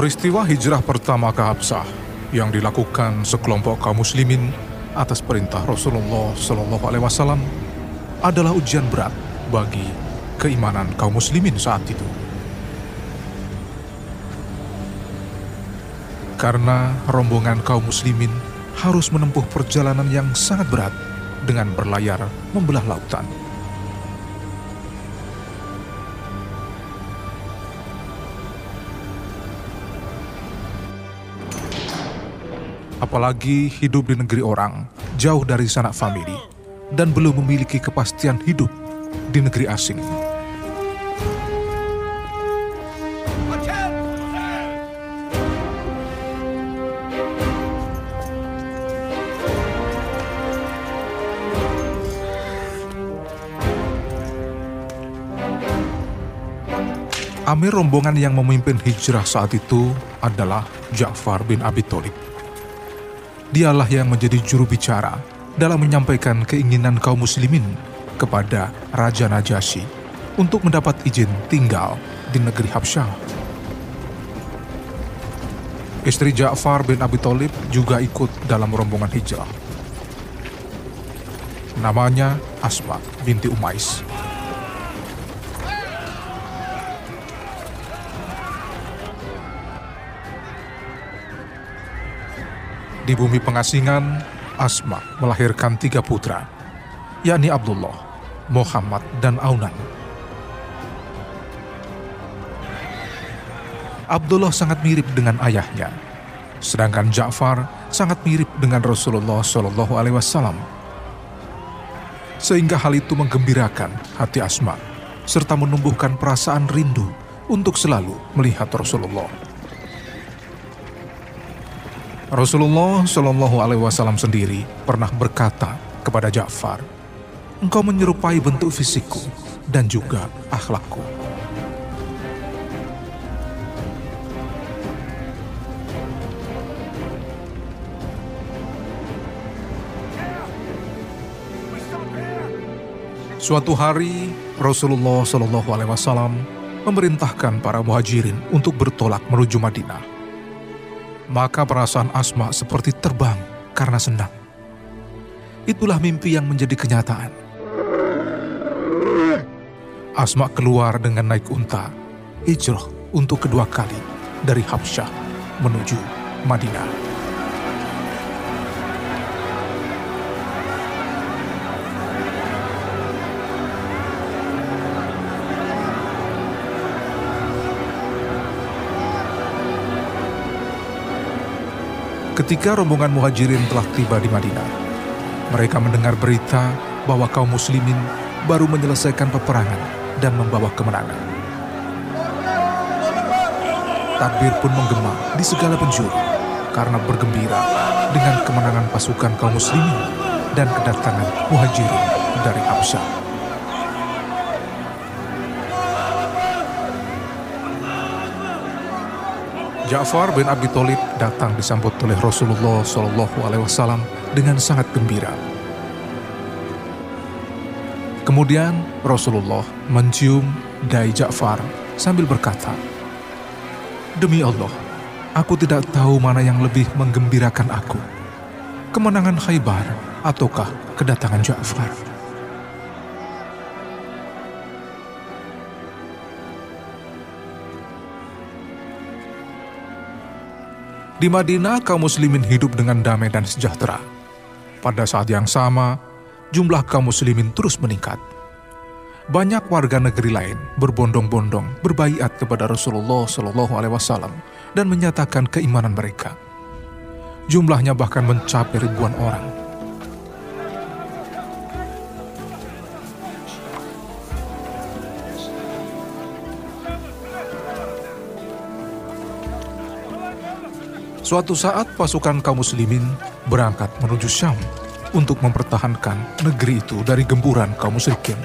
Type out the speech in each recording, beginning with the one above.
Peristiwa hijrah pertama ke Habsah yang dilakukan sekelompok kaum muslimin atas perintah Rasulullah Shallallahu Alaihi Wasallam adalah ujian berat bagi keimanan kaum muslimin saat itu. Karena rombongan kaum muslimin harus menempuh perjalanan yang sangat berat dengan berlayar membelah lautan. Apalagi hidup di negeri orang, jauh dari sanak famili, dan belum memiliki kepastian hidup di negeri asing. Amir rombongan yang memimpin hijrah saat itu adalah Ja'far bin Abi Thalib dialah yang menjadi juru bicara dalam menyampaikan keinginan kaum muslimin kepada Raja Najasyi untuk mendapat izin tinggal di negeri Habsyah. Istri Ja'far bin Abi Thalib juga ikut dalam rombongan hijrah. Namanya Asma binti Umais. Di bumi pengasingan, Asma melahirkan tiga putra, yakni Abdullah, Muhammad, dan Aunan. Abdullah sangat mirip dengan ayahnya, sedangkan Ja'far sangat mirip dengan Rasulullah Shallallahu Alaihi Wasallam. Sehingga hal itu menggembirakan hati Asma, serta menumbuhkan perasaan rindu untuk selalu melihat Rasulullah. Rasulullah Shallallahu Alaihi Wasallam sendiri pernah berkata kepada Ja'far, "Engkau menyerupai bentuk fisikku dan juga akhlakku." Suatu hari, Rasulullah Shallallahu Alaihi Wasallam memerintahkan para muhajirin untuk bertolak menuju Madinah maka perasaan Asma seperti terbang karena senang. Itulah mimpi yang menjadi kenyataan. Asma keluar dengan naik unta, hijrah untuk kedua kali dari Habsyah menuju Madinah. Ketika rombongan muhajirin telah tiba di Madinah, mereka mendengar berita bahwa kaum muslimin baru menyelesaikan peperangan dan membawa kemenangan. Takbir pun menggema di segala penjuru karena bergembira dengan kemenangan pasukan kaum muslimin dan kedatangan muhajirin dari Habsyah. Ja'far bin Abi Thalib datang disambut oleh Rasulullah Shallallahu Alaihi Wasallam dengan sangat gembira. Kemudian Rasulullah mencium dai Ja'far sambil berkata, Demi Allah, aku tidak tahu mana yang lebih menggembirakan aku, kemenangan Khaybar ataukah kedatangan Ja'far. Di Madinah, kaum muslimin hidup dengan damai dan sejahtera. Pada saat yang sama, jumlah kaum muslimin terus meningkat. Banyak warga negeri lain berbondong-bondong berbaiat kepada Rasulullah Shallallahu Alaihi Wasallam dan menyatakan keimanan mereka. Jumlahnya bahkan mencapai ribuan orang. Suatu saat pasukan kaum muslimin berangkat menuju Syam untuk mempertahankan negeri itu dari gemburan kaum musyrikin.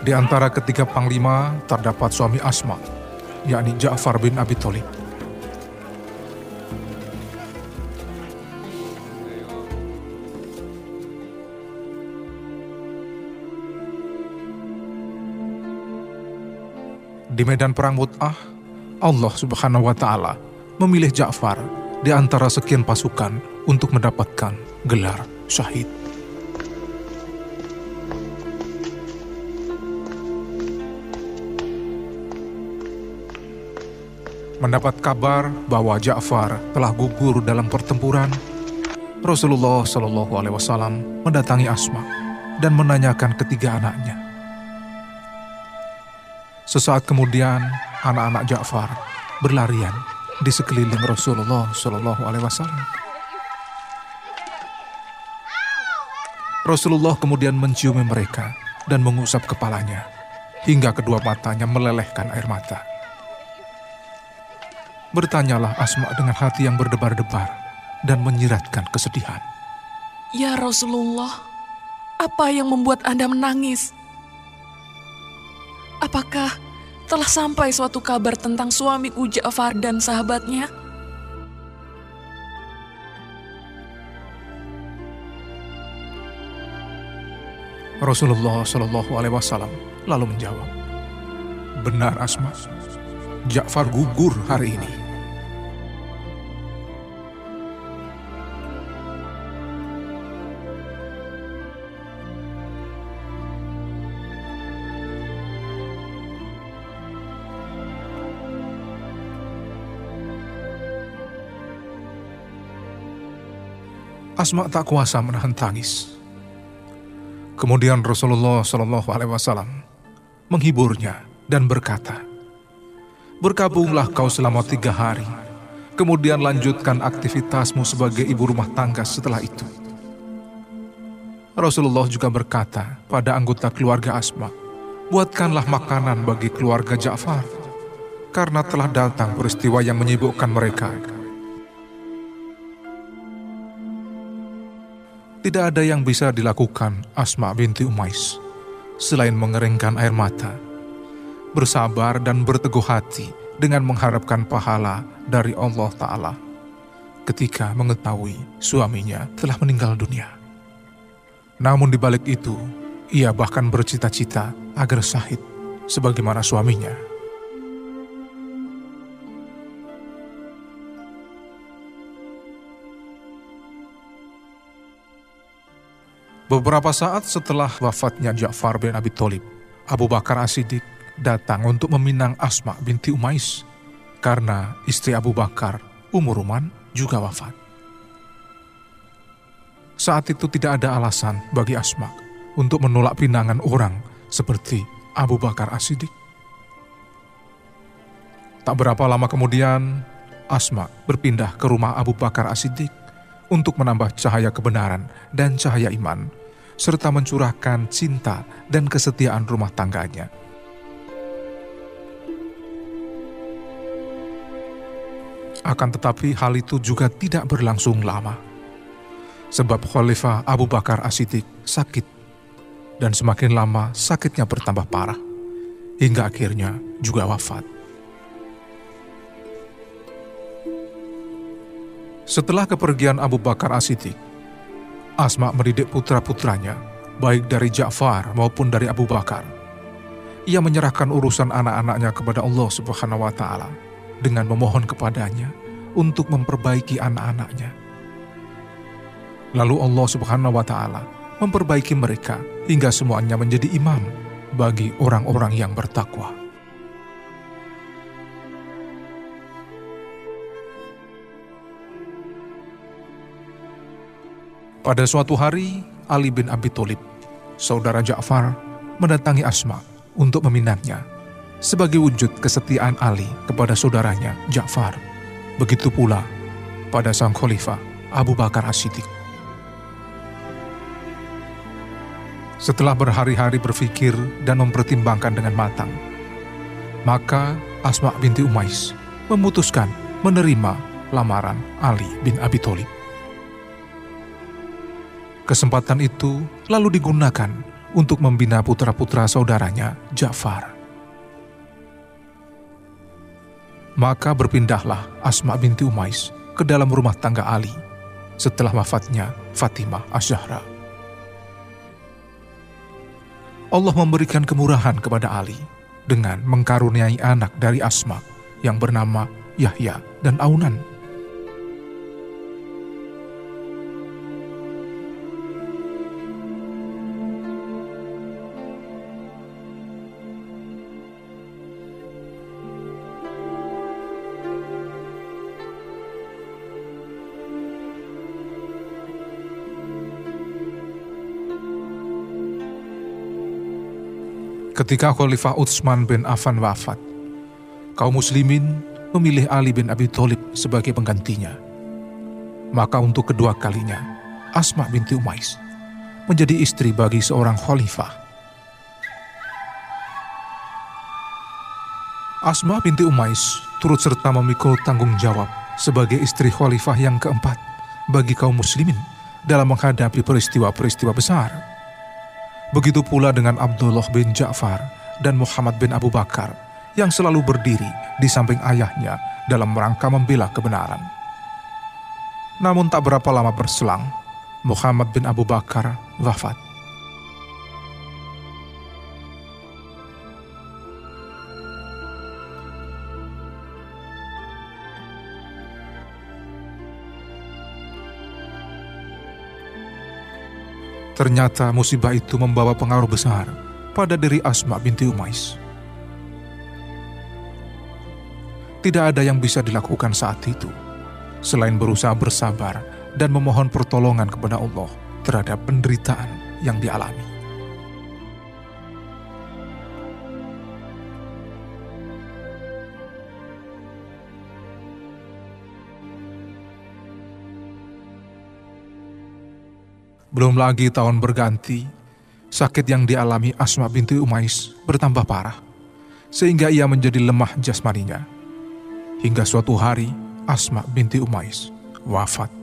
Di antara ketiga panglima terdapat suami Asma, yakni Ja'far bin Abi Thalib. Di medan perang Mut'ah, Allah Subhanahu wa taala memilih Ja'far di antara sekian pasukan untuk mendapatkan gelar syahid. Mendapat kabar bahwa Ja'far telah gugur dalam pertempuran, Rasulullah Shallallahu Alaihi Wasallam mendatangi Asma dan menanyakan ketiga anaknya. Sesaat kemudian, anak-anak Ja'far berlarian di sekeliling Rasulullah Shallallahu Alaihi Wasallam. Rasulullah kemudian menciumi mereka dan mengusap kepalanya hingga kedua matanya melelehkan air mata. Bertanyalah Asma dengan hati yang berdebar-debar dan menyiratkan kesedihan. Ya Rasulullah, apa yang membuat Anda menangis? Apakah telah sampai suatu kabar tentang suamiku Ja'far dan sahabatnya? Rasulullah Shallallahu Alaihi Wasallam lalu menjawab, benar Asma, Ja'far gugur hari ini. Asma tak kuasa menahan tangis. Kemudian Rasulullah Shallallahu Alaihi Wasallam menghiburnya dan berkata, Berkabunglah kau selama tiga hari, kemudian lanjutkan aktivitasmu sebagai ibu rumah tangga setelah itu. Rasulullah juga berkata pada anggota keluarga Asma, buatkanlah makanan bagi keluarga Ja'far, karena telah datang peristiwa yang menyibukkan mereka. Tidak ada yang bisa dilakukan Asma binti Umais selain mengeringkan air mata bersabar dan berteguh hati dengan mengharapkan pahala dari Allah Ta'ala ketika mengetahui suaminya telah meninggal dunia. Namun di balik itu, ia bahkan bercita-cita agar sahid sebagaimana suaminya. Beberapa saat setelah wafatnya Ja'far bin Abi Thalib, Abu Bakar As-Siddiq datang untuk meminang Asma binti Umais karena istri Abu Bakar, Umur Ruman, juga wafat. Saat itu tidak ada alasan bagi Asma untuk menolak pinangan orang seperti Abu Bakar As-Siddiq. Tak berapa lama kemudian, Asma berpindah ke rumah Abu Bakar As-Siddiq untuk menambah cahaya kebenaran dan cahaya iman, serta mencurahkan cinta dan kesetiaan rumah tangganya Akan tetapi hal itu juga tidak berlangsung lama. Sebab Khalifah Abu Bakar As-Siddiq sakit dan semakin lama sakitnya bertambah parah hingga akhirnya juga wafat. Setelah kepergian Abu Bakar As-Siddiq, Asma mendidik putra-putranya, baik dari Ja'far maupun dari Abu Bakar. Ia menyerahkan urusan anak-anaknya kepada Allah Subhanahu wa taala dengan memohon kepadanya untuk memperbaiki anak-anaknya. Lalu Allah Subhanahu wa taala memperbaiki mereka hingga semuanya menjadi imam bagi orang-orang yang bertakwa. Pada suatu hari, Ali bin Abi Thalib, saudara Ja'far, mendatangi Asma untuk meminangnya sebagai wujud kesetiaan Ali kepada saudaranya Ja'far. Begitu pula pada sang khalifah Abu Bakar As-Siddiq. Setelah berhari-hari berpikir dan mempertimbangkan dengan matang, maka Asma binti Umais memutuskan menerima lamaran Ali bin Abi Thalib. Kesempatan itu lalu digunakan untuk membina putra-putra saudaranya Ja'far. Maka berpindahlah Asma binti Umais ke dalam rumah tangga Ali setelah wafatnya Fatimah Asyahra. Allah memberikan kemurahan kepada Ali dengan mengkaruniai anak dari Asma yang bernama Yahya dan Aunan. Ketika Khalifah Utsman bin Affan wafat, kaum muslimin memilih Ali bin Abi Thalib sebagai penggantinya. Maka untuk kedua kalinya, Asma binti Umais menjadi istri bagi seorang khalifah. Asma binti Umais turut serta memikul tanggung jawab sebagai istri khalifah yang keempat bagi kaum muslimin dalam menghadapi peristiwa-peristiwa besar Begitu pula dengan Abdullah bin Ja'far dan Muhammad bin Abu Bakar yang selalu berdiri di samping ayahnya dalam rangka membela kebenaran. Namun tak berapa lama berselang, Muhammad bin Abu Bakar wafat. Ternyata musibah itu membawa pengaruh besar pada diri Asma binti Umais. Tidak ada yang bisa dilakukan saat itu, selain berusaha bersabar dan memohon pertolongan kepada Allah terhadap penderitaan yang dialami. Belum lagi tahun berganti, sakit yang dialami Asma binti Umais bertambah parah, sehingga ia menjadi lemah jasmaninya. Hingga suatu hari, Asma binti Umais wafat.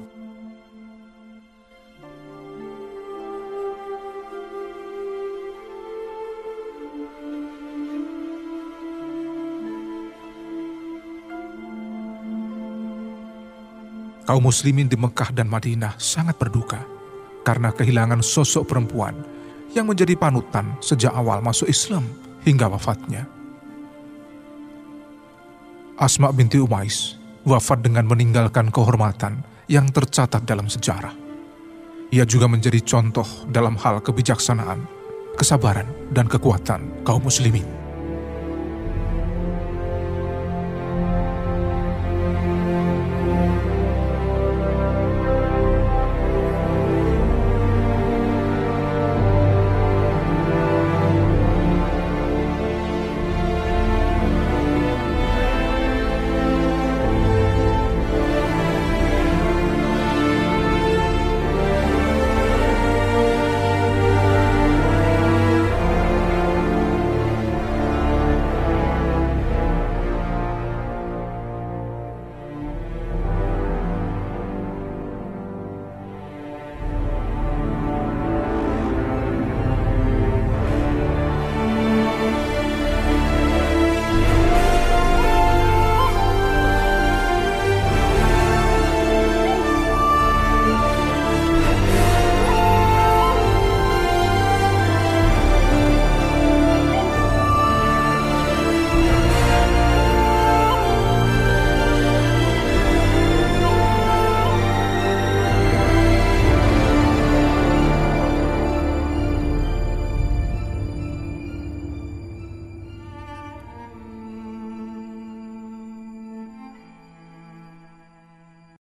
Kaum muslimin di Mekah dan Madinah sangat berduka karena kehilangan sosok perempuan yang menjadi panutan sejak awal masuk Islam hingga wafatnya. Asma binti Umais wafat dengan meninggalkan kehormatan yang tercatat dalam sejarah. Ia juga menjadi contoh dalam hal kebijaksanaan, kesabaran, dan kekuatan kaum muslimin.